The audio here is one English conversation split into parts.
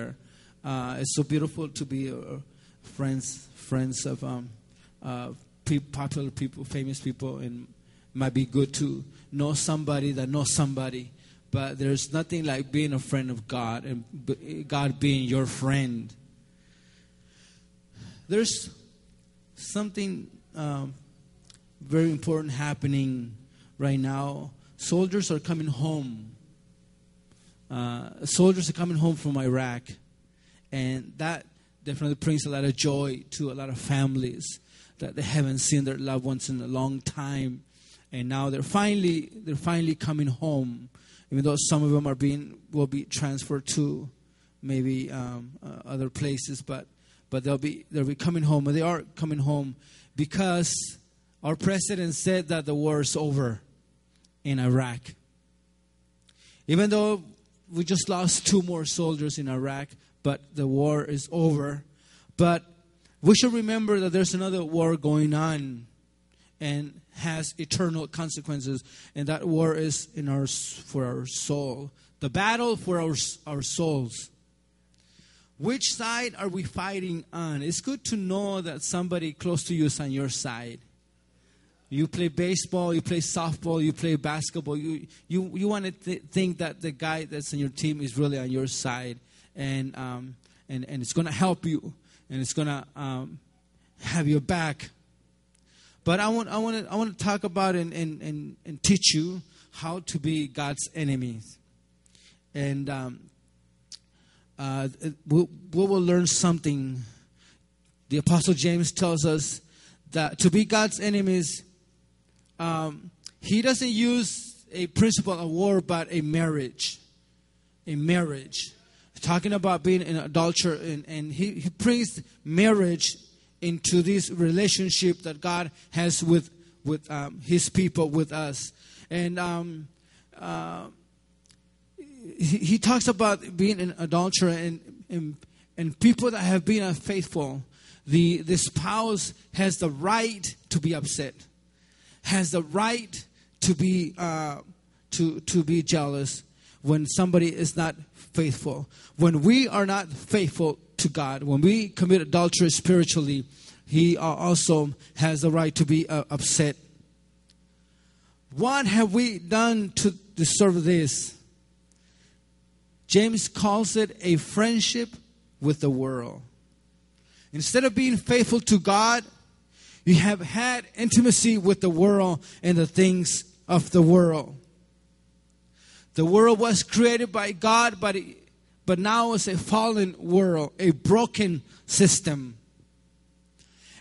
there. Uh, it's so beautiful to be uh, friends friends of um, uh, popular people, famous people, and might be good to know somebody that knows somebody. But there's nothing like being a friend of God and God being your friend. There's something um, very important happening right now. Soldiers are coming home. Uh, soldiers are coming home from Iraq, and that definitely brings a lot of joy to a lot of families that they haven't seen their loved ones in a long time, and now they're finally they're finally coming home. Even though some of them are being will be transferred to maybe um, uh, other places, but but they'll be they'll be coming home, and they are coming home because our president said that the war is over in Iraq. Even though we just lost two more soldiers in Iraq, but the war is over. But we should remember that there's another war going on and has eternal consequences, and that war is in our for our soul. The battle for our our souls. Which side are we fighting on? It's good to know that somebody close to you is on your side. You play baseball, you play softball, you play basketball. You, you, you want to th- think that the guy that's on your team is really on your side. And, um, and, and it's going to help you. And it's going to um, have your back. But I want, I want, to, I want to talk about and, and, and, and teach you how to be God's enemies. And um, uh, we, we will learn something. The Apostle James tells us that to be God's enemies, um, he doesn't use a principle of war, but a marriage. A marriage. Talking about being an adulterer, and, and he, he brings marriage into this relationship that God has with, with um, his people, with us. And um, uh, he, he, talks about being an adulterer and, and, and people that have been unfaithful. The, the spouse has the right to be upset has the right to be uh, to to be jealous when somebody is not faithful. When we are not faithful to God, when we commit adultery spiritually, He also has the right to be uh, upset. What have we done to deserve this? James calls it a friendship with the world. Instead of being faithful to God, you have had intimacy with the world and the things of the world. The world was created by God, but, it, but now it's a fallen world, a broken system.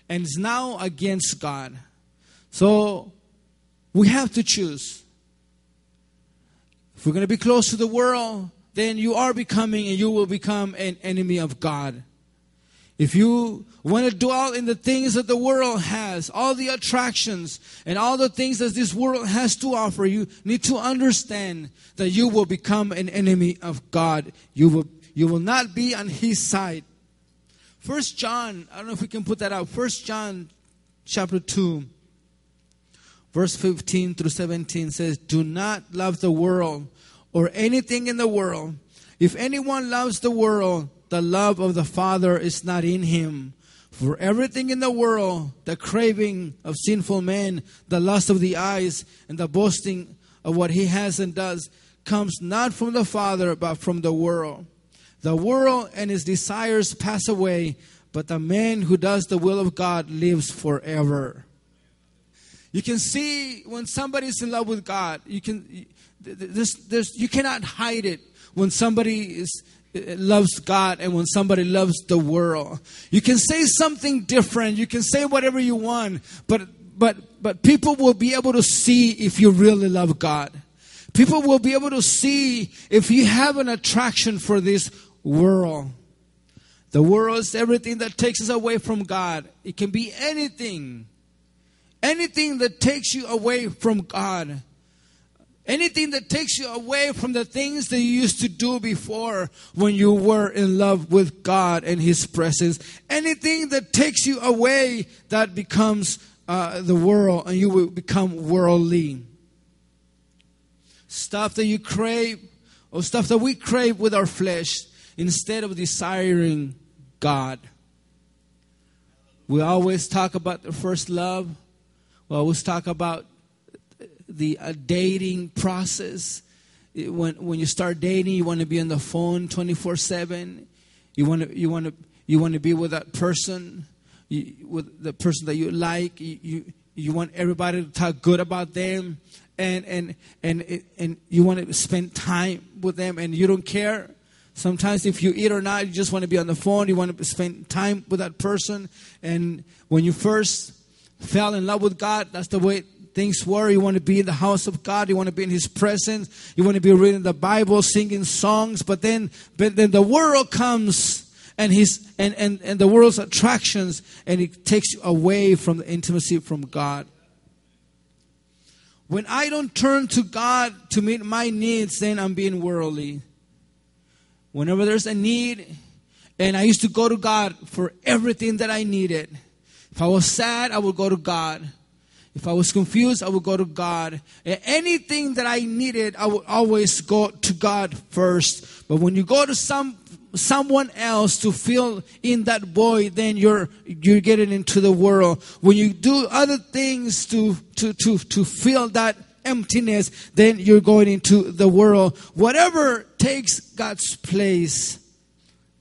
And it's now against God. So we have to choose. If we're going to be close to the world, then you are becoming and you will become an enemy of God. If you want to dwell in the things that the world has, all the attractions and all the things that this world has to offer, you need to understand that you will become an enemy of God. You will, you will not be on His side. First John, I don't know if we can put that out. First John chapter 2, verse 15 through 17 says, Do not love the world or anything in the world. If anyone loves the world, the love of the Father is not in him. For everything in the world, the craving of sinful men, the lust of the eyes, and the boasting of what he has and does, comes not from the Father, but from the world. The world and its desires pass away, but the man who does the will of God lives forever. You can see when somebody's in love with God, you can there's, there's, you cannot hide it when somebody is loves God and when somebody loves the world. You can say something different, you can say whatever you want, but but but people will be able to see if you really love God. People will be able to see if you have an attraction for this world. The world is everything that takes us away from God. It can be anything. Anything that takes you away from God. Anything that takes you away from the things that you used to do before when you were in love with God and His presence. Anything that takes you away that becomes uh, the world and you will become worldly. Stuff that you crave or stuff that we crave with our flesh instead of desiring God. We always talk about the first love. We always talk about the uh, dating process. It- When when you start dating, you want to be on the phone twenty four seven. You want to you want to you want to be with that person, you, with the person that you like. You, you you want everybody to talk good about them, and and and and you want to spend time with them, and you don't care. Sometimes, if you eat or not, you just want to be on the phone. You want to spend time with that person. And when you first fell in love with God, that's the way things were. You want to be in the house of God. You want to be in His presence. You want to be reading the Bible, singing songs. But then, but then the world comes and his and, and, and the world's attractions, and it takes you away from the intimacy from God. When I don't turn to God to meet my needs, then I'm being worldly. Whenever there's a need, and I used to go to God for everything that I needed. If I was sad, I would go to God. If I was confused, I would go to God. Anything that I needed, I would always go to God first. But when you go to some someone else to fill in that void, then you're you're getting into the world. When you do other things to to to to fill that emptiness, then you're going into the world. Whatever takes God's place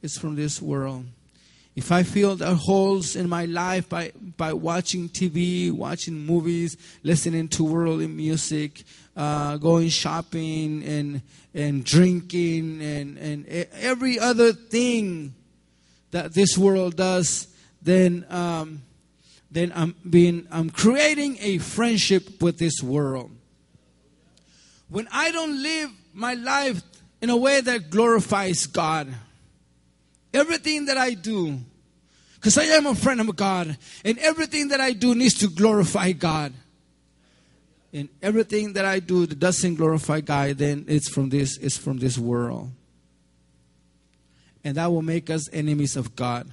is from this world. If I fill the holes in my life by, by watching TV, watching movies, listening to worldly music, uh, going shopping and, and drinking and, and every other thing that this world does, then, um, then I'm, being, I'm creating a friendship with this world. When I don't live my life in a way that glorifies God, everything that I do, because I am a friend of God, and everything that I do needs to glorify God. And everything that I do that doesn't glorify God, then it's from this, it's from this world. And that will make us enemies of God.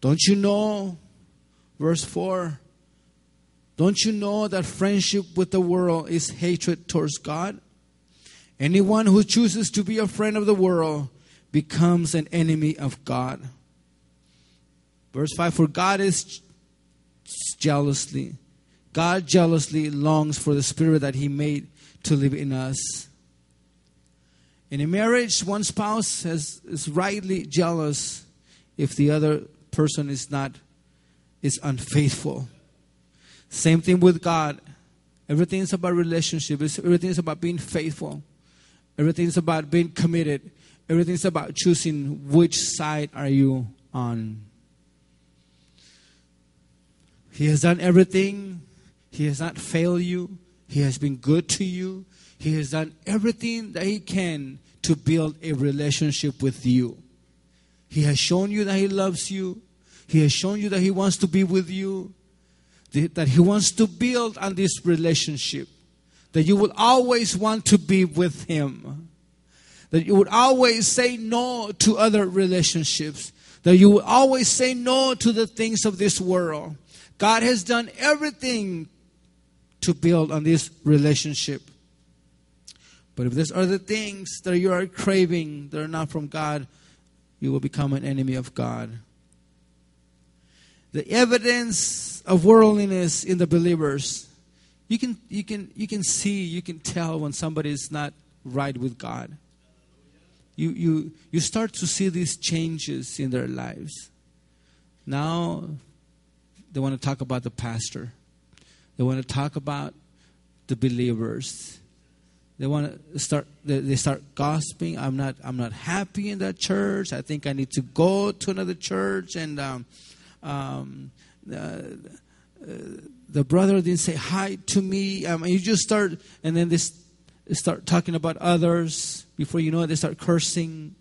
Don't you know, verse 4, don't you know that friendship with the world is hatred towards God? Anyone who chooses to be a friend of the world becomes an enemy of God. Verse 5 For God is jealously, God jealously longs for the spirit that He made to live in us. In a marriage, one spouse has, is rightly jealous if the other person is not is unfaithful. Same thing with God. Everything is about relationship. Everything is about being faithful. Everything is about being committed. Everything is about choosing which side are you on. He has done everything. He has not failed you. He has been good to you. He has done everything that he can to build a relationship with you. He has shown you that he loves you. He has shown you that he wants to be with you. That he wants to build on this relationship. That you will always want to be with him. That you would always say no to other relationships. That you would always say no to the things of this world. God has done everything to build on this relationship. But if there's other things that you are craving that are not from God, you will become an enemy of God. The evidence of worldliness in the believers, you can, you can, you can see, you can tell when somebody is not right with God. You, you, you start to see these changes in their lives. Now, they want to talk about the pastor. They want to talk about the believers. They want to start. They, start gossiping. I'm not. I'm not happy in that church. I think I need to go to another church. And um, um, uh, uh, the brother didn't say hi to me. Um, you just start, and then they s- they start talking about others. Before you know it, they start cursing.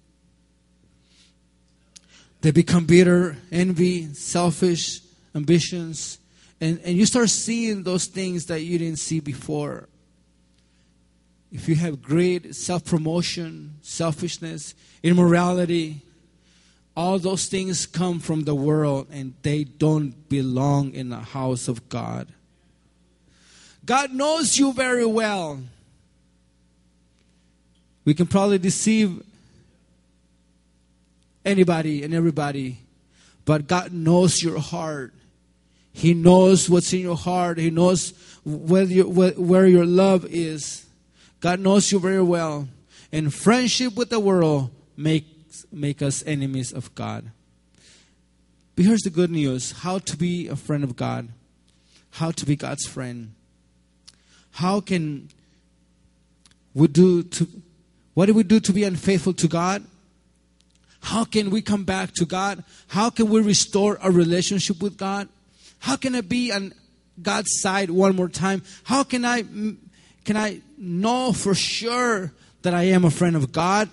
They become bitter, envy, selfish, ambitions. And, and you start seeing those things that you didn't see before. If you have greed, self promotion, selfishness, immorality, all those things come from the world and they don't belong in the house of God. God knows you very well. We can probably deceive anybody and everybody, but God knows your heart. He knows what's in your heart. He knows where, you, where your love is. God knows you very well. And friendship with the world makes make us enemies of God. But here's the good news how to be a friend of God, how to be God's friend. How can we do to what do we do to be unfaithful to God? How can we come back to God? How can we restore a relationship with God? How can I be on God's side one more time? How can I can I know for sure that I am a friend of God?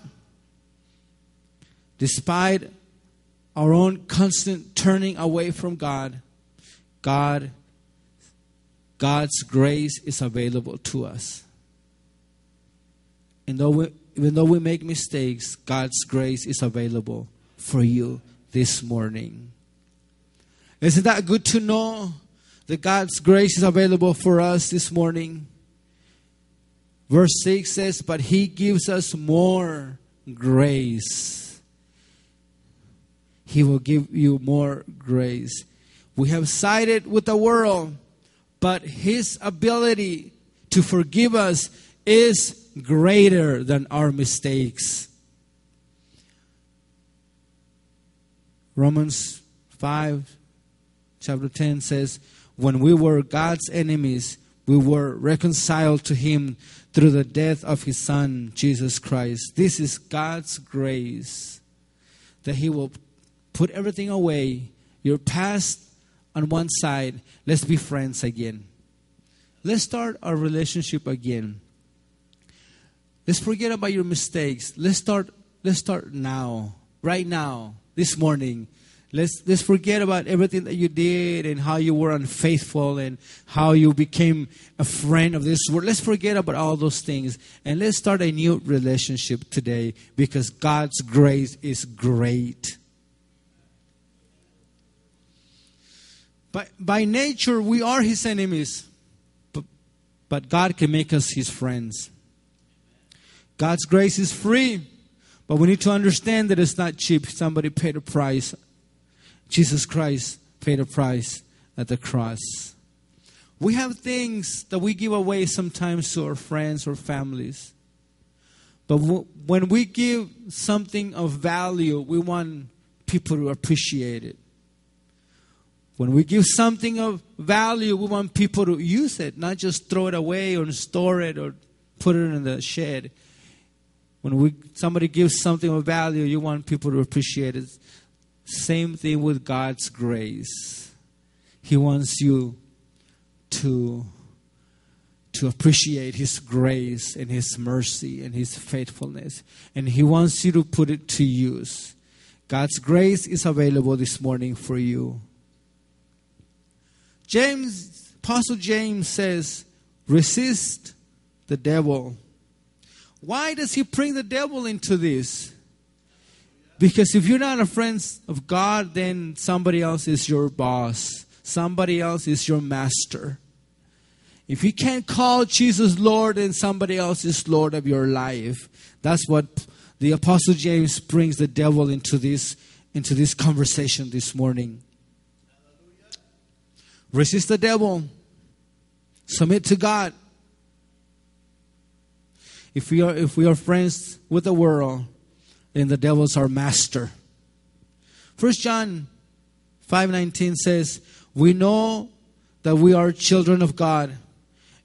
Despite our own constant turning away from God, God God's grace is available to us. And though we, even though we make mistakes, God's grace is available for you this morning. Isn't that good to know that God's grace is available for us this morning? Verse 6 says, But He gives us more grace. He will give you more grace. We have sided with the world, but His ability to forgive us is greater than our mistakes. Romans 5, chapter 10 says, When we were God's enemies, we were reconciled to Him through the death of His Son, Jesus Christ. This is God's grace that He will put everything away, your past on one side. Let's be friends again. Let's start our relationship again. Let's forget about your mistakes. Let's start let's start now. Right now, this morning. Let's let's forget about everything that you did and how you were unfaithful and how you became a friend of this world. Let's forget about all those things and let's start a new relationship today because God's grace is great. By, by nature, we are his enemies, but, but God can make us his friends. God's grace is free, but we need to understand that it's not cheap. Somebody paid a price. Jesus Christ paid a price at the cross. We have things that we give away sometimes to our friends or families. But when we give something of value, we want people to appreciate it. When we give something of value, we want people to use it, not just throw it away or store it or put it in the shed. When we, somebody gives something of value, you want people to appreciate it. Same thing with God's grace. He wants you to, to appreciate His grace and His mercy and His faithfulness. And He wants you to put it to use. God's grace is available this morning for you. James, Apostle James says, resist the devil why does he bring the devil into this? Because if you're not a friend of God, then somebody else is your boss, somebody else is your master. If you can't call Jesus Lord, then somebody else is Lord of your life. That's what the Apostle James brings the devil into this into this conversation this morning. Resist the devil. Submit to God if we are if we are friends with the world, then the devil's our master. First John 5:19 says, "We know that we are children of God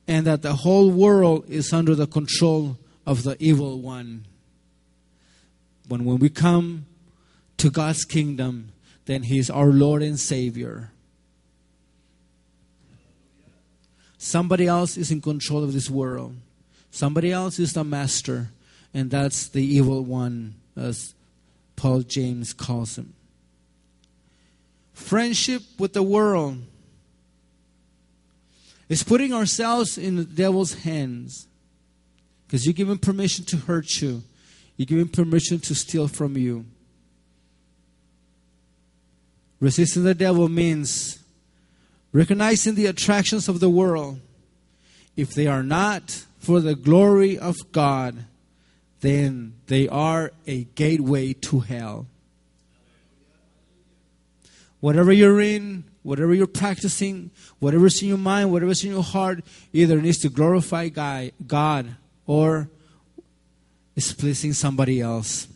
and that the whole world is under the control of the evil one." When when we come to God's kingdom, then he is our Lord and Savior. Somebody else is in control of this world. Somebody else is the master, and that's the evil one, as Paul James calls him. Friendship with the world is putting ourselves in the devil's hands because you give him permission to hurt you, you give him permission to steal from you. Resisting the devil means recognizing the attractions of the world. If they are not for the glory of God, then they are a gateway to hell. whatever you're in, whatever you're practicing, whatever's in your mind, whatever's in your heart, either needs to glorify God or is pleasing somebody else.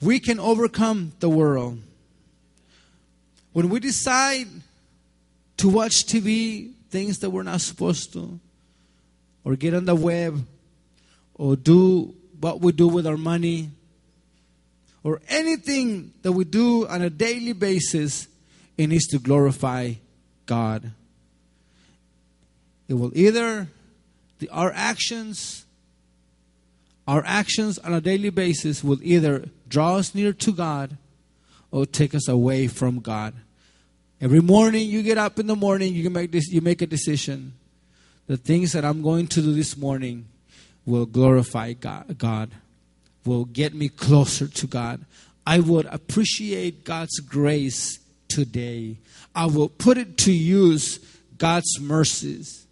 We can overcome the world. When we decide to watch TV, things that we're not supposed to, or get on the web, or do what we do with our money, or anything that we do on a daily basis, it needs to glorify God. It will either, the, our actions, our actions on a daily basis will either draw us near to God or take us away from God. Every morning you get up in the morning, you make this, you make a decision. The things that I'm going to do this morning will glorify God, will get me closer to God. I would appreciate God's grace today. I will put it to use God's mercies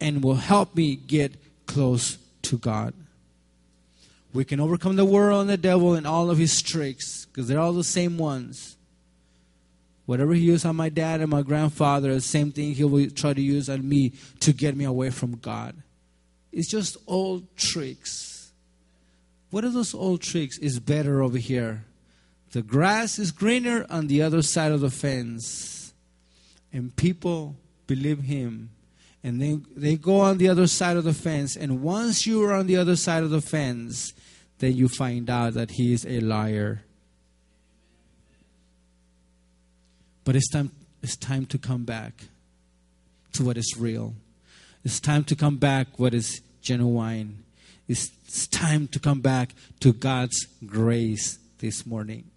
and will help me get close to God. We can overcome the world and the devil and all of his tricks because they're all the same ones. Whatever he used on my dad and my grandfather, the same thing he will try to use on me to get me away from God. It's just old tricks. What are those old tricks? Is better over here. The grass is greener on the other side of the fence. And people believe him. And then they go on the other side of the fence. And once you are on the other side of the fence, then you find out that he is a liar. But it's time, it's time to come back to what is real. It's time to come back what is genuine. It's, it's time to come back to God's grace this morning.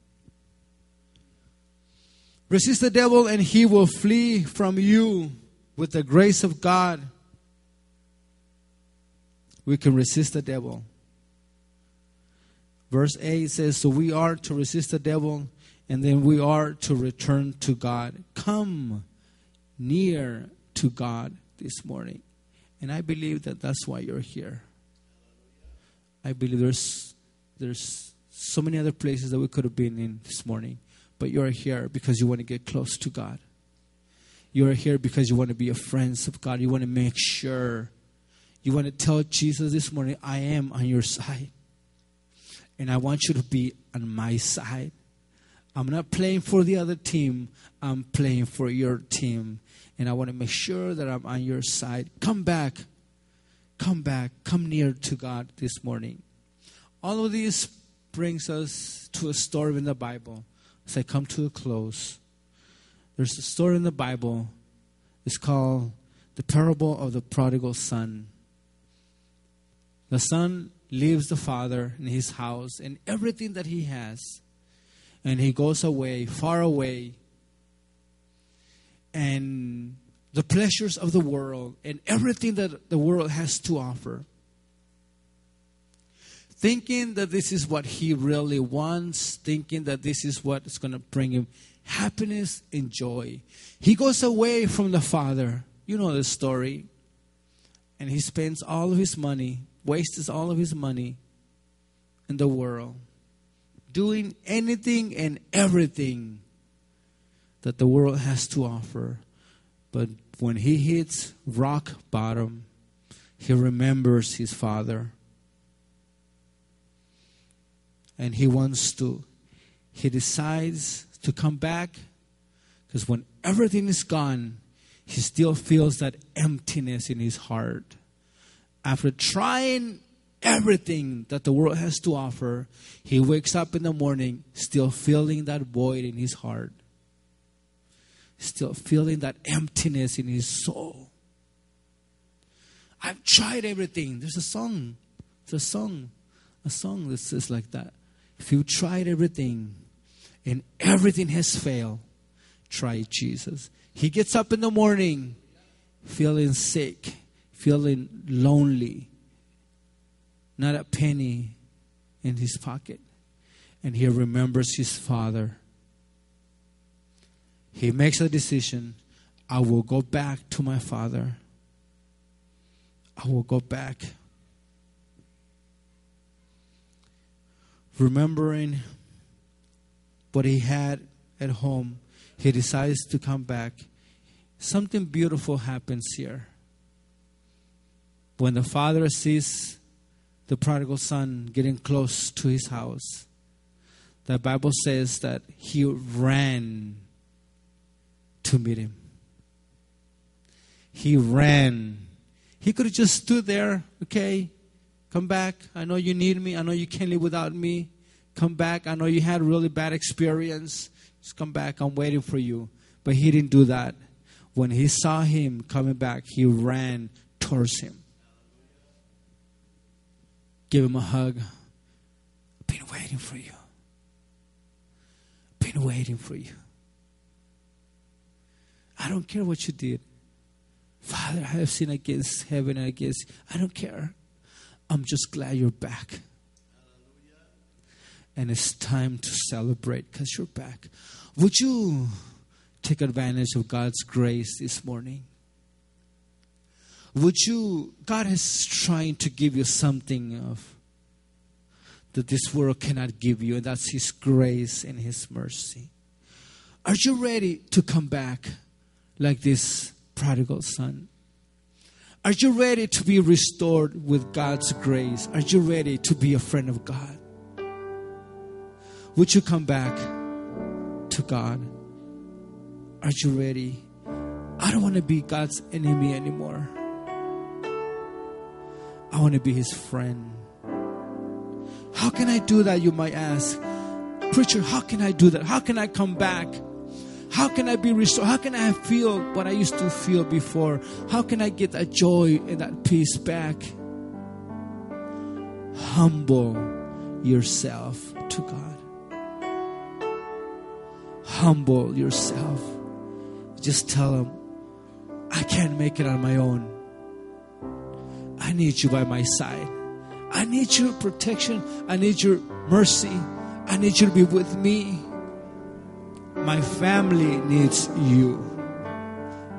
Resist the devil and he will flee from you with the grace of God. We can resist the devil. Verse 8 says, So we are to resist the devil and then we are to return to God. Come near to God this morning. And I believe that that's why you're here. I believe there's there's so many other places that we could have been in this morning, but you're here because you want to get close to God. You're here because you want to be a friend of God. You want to make sure. You want to tell Jesus this morning, I am on your side. And I want you to be on my side. I'm not playing for the other team, I'm playing for your team. And I want to make sure that I'm on your side. Come back. Come back. Come near to God this morning. All of this brings us to a story in the Bible. As I come to a close, there's a story in the Bible. It's called the parable of the prodigal son. The son leaves the father in his house and everything that he has and he goes away, far away. And the pleasures of the world and everything that the world has to offer. Thinking that this is what he really wants, thinking that this is what is going to bring him happiness and joy. He goes away from the Father. You know the story. And he spends all of his money, wastes all of his money in the world doing anything and everything that the world has to offer. But when he hits rock bottom, he remembers his father. And he wants to, he decides to come back because when everything is gone, he still feels that emptiness in his heart. After trying everything that the world has to offer, he wakes up in the morning still feeling that void in his heart, still feeling that emptiness in his soul. I've tried everything. There's a song, there's a song, a song that says like that. If you tried everything and everything has failed, try Jesus. He gets up in the morning feeling sick, feeling lonely not a penny in his pocket. And he remembers his father. He makes a decision I will go back to my father. I will go back. Remembering what he had at home. He decides to come back. Something beautiful happens here. When the father sees the prodigal son getting close to his house, the Bible says that he ran to meet him. He ran. He could have just stood there, okay, come back. I know you need me. I know you can't live without me. Come back. I know you had a really bad experience. Just come back. I'm waiting for you. But he didn't do that. When he saw him coming back, he ran towards him. Give him a hug. I've been waiting for you I've been waiting for you. I don't care what you did. Father, I have sinned against heaven and against. I don't care. I'm just glad you're back. Hallelujah. And it's time to celebrate because you're back. Would you take advantage of God's grace this morning? Would you, God is trying to give you something of that this world cannot give you, and that's His grace and His mercy. Are you ready to come back like this prodigal son? Are you ready to be restored with God's grace? Are you ready to be a friend of God? Would you come back to God? Are you ready? I don't want to be God's enemy anymore. I want to be his friend. How can I do that? You might ask. Preacher, how can I do that? How can I come back? How can I be restored? How can I feel what I used to feel before? How can I get that joy and that peace back? Humble yourself to God. Humble yourself. Just tell Him, I can't make it on my own. I need you by my side. I need your protection. I need your mercy. I need you to be with me. My family needs you.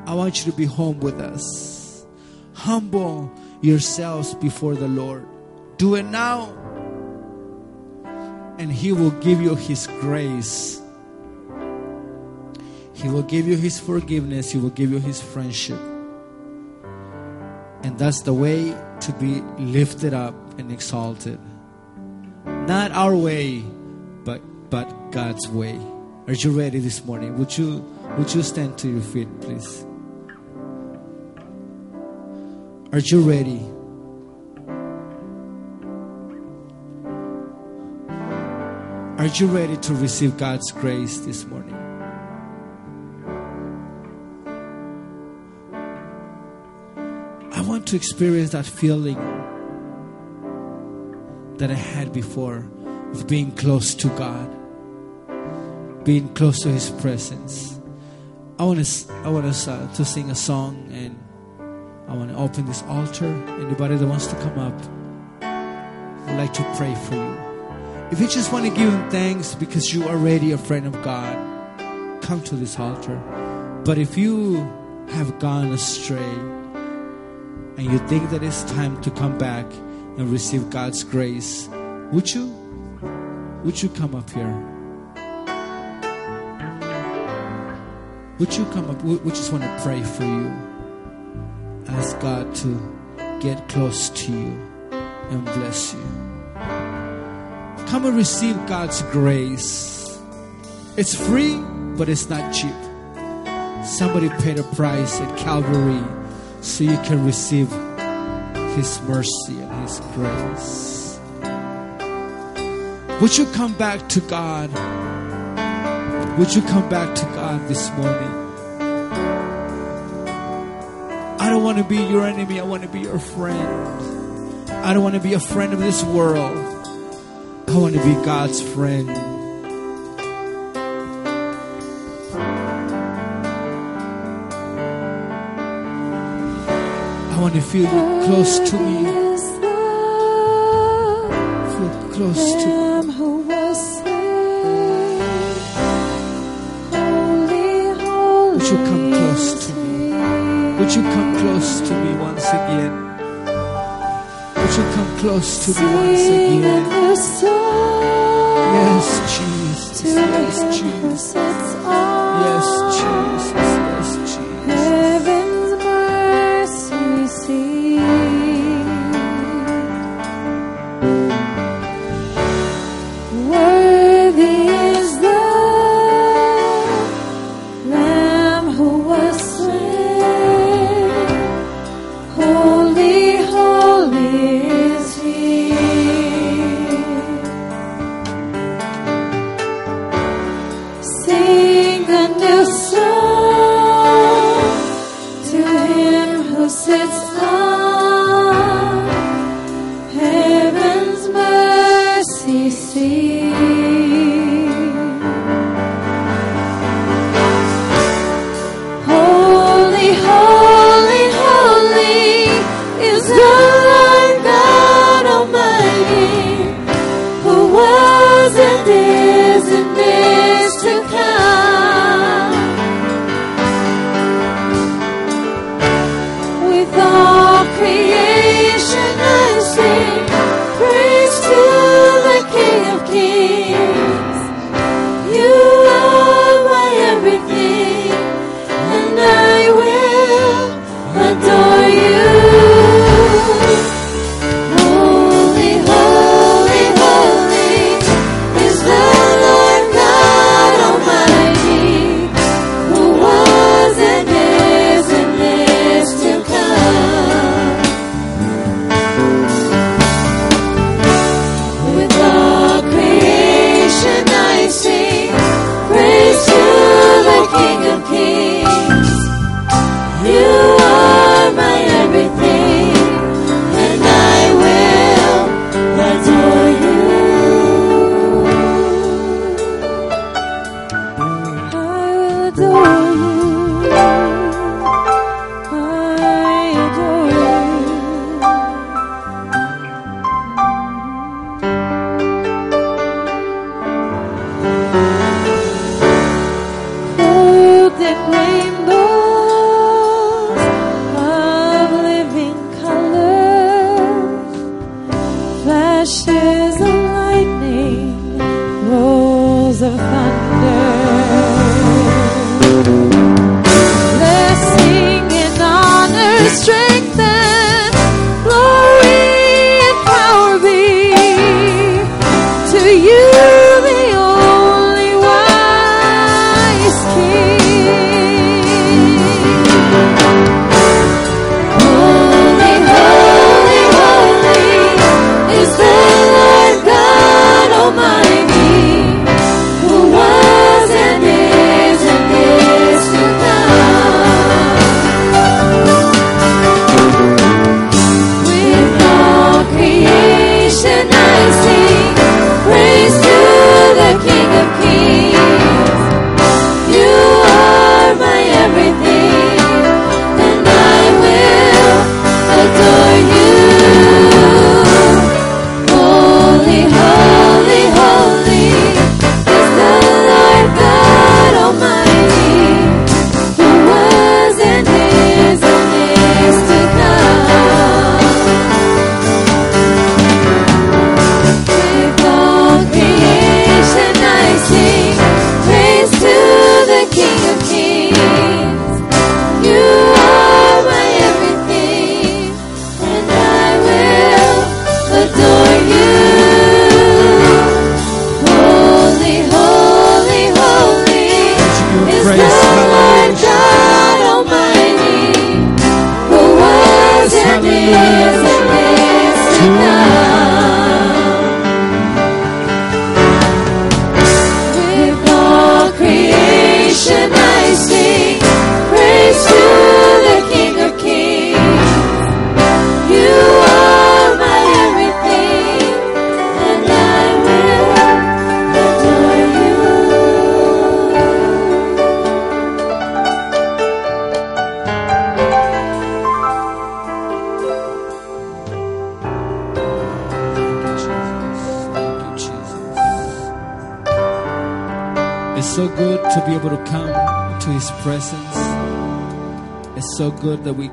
I want you to be home with us. Humble yourselves before the Lord. Do it now. And He will give you His grace. He will give you His forgiveness. He will give you His friendship. And that's the way to be lifted up and exalted. Not our way, but but God's way. Are you ready this morning? Would you would you stand to your feet, please? Are you ready? Are you ready to receive God's grace this morning? To experience that feeling that I had before of being close to God, being close to His presence. I want us, I want us uh, to sing a song, and I want to open this altar. Anybody that wants to come up, I'd like to pray for you. If you just want to give Him thanks because you are already a friend of God, come to this altar. But if you have gone astray and you think that it's time to come back, and receive God's grace, would you? Would you come up here? Would you come up? We just want to pray for you. Ask God to get close to you and bless you. Come and receive God's grace. It's free, but it's not cheap. Somebody paid a price at Calvary so you can receive His mercy and his grace. Would you come back to God? Would you come back to God this morning? I don't want to be your enemy. I want to be your friend. I don't want to be a friend of this world. I want to be God's friend. I want to feel you close to me Feel close to me. who was slain. Would you come close to me? Would you come close to me once again? Would you come close to me once again? Yes, Jesus. Yes, Jesus. peals good that we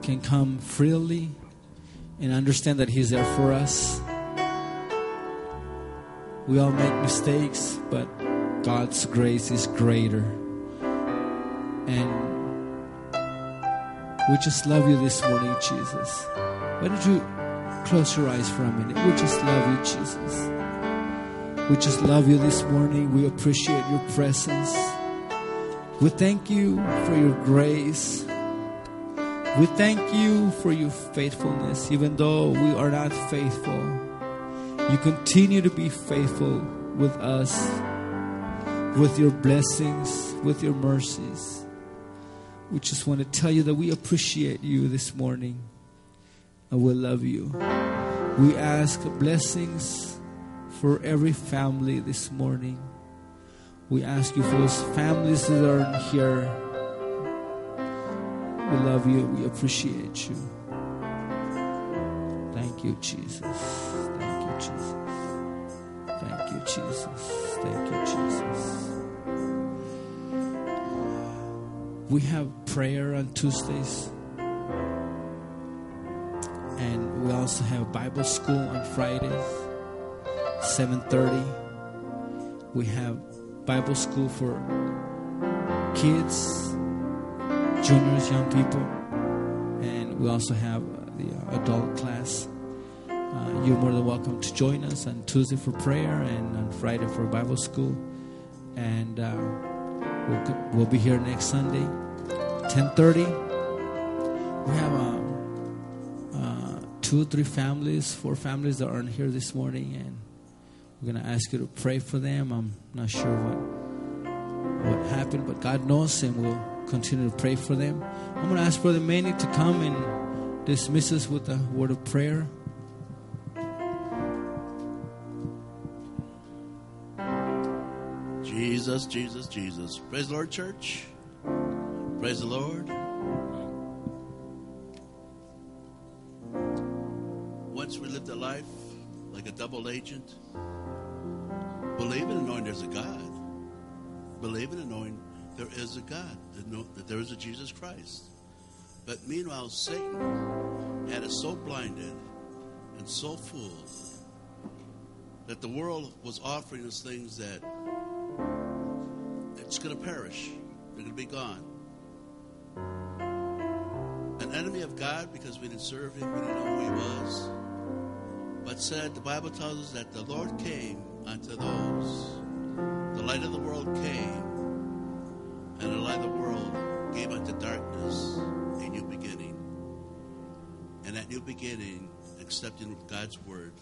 can come freely and understand that He's there for us. We all make mistakes, but God's grace is greater. And we just love you this morning, Jesus. Why don't you close your eyes for a minute? We just love you, Jesus. We just love you this morning. We appreciate your presence. We thank you for your grace. We thank you for your faithfulness, even though we are not faithful. You continue to be faithful with us, with your blessings, with your mercies. We just want to tell you that we appreciate you this morning and we love you. We ask blessings for every family this morning. We ask you for those families that aren't here. We love you. We appreciate you. Thank you, Jesus. Thank you, Jesus. Thank you, Jesus. Thank you, Jesus. We have prayer on Tuesdays. And we also have Bible school on Fridays, 7:30. We have Bible school for kids, juniors, young people, and we also have the uh, adult class. Uh, you're more than welcome to join us on Tuesday for prayer and on Friday for Bible school. And uh, we'll, we'll be here next Sunday, 10:30. We have um, uh, two three families, four families that aren't here this morning, and we're gonna ask you to pray for them. I'm not sure what what happened, but God knows, and we'll continue to pray for them. I'm gonna ask Brother Manny to come and dismiss us with a word of prayer. Jesus, Jesus, Jesus. Praise the Lord, church. Praise the Lord. Double agent, believing and knowing there's a God. Believing and knowing there is a God, that, that there is a Jesus Christ. But meanwhile, Satan had us so blinded and so fooled that the world was offering us things that it's going to perish. They're going to be gone. An enemy of God because we didn't serve him, we didn't know who he was. But said, the Bible tells us that the Lord came unto those. The light of the world came, and the light of the world gave unto darkness a new beginning. And that new beginning, accepting God's word,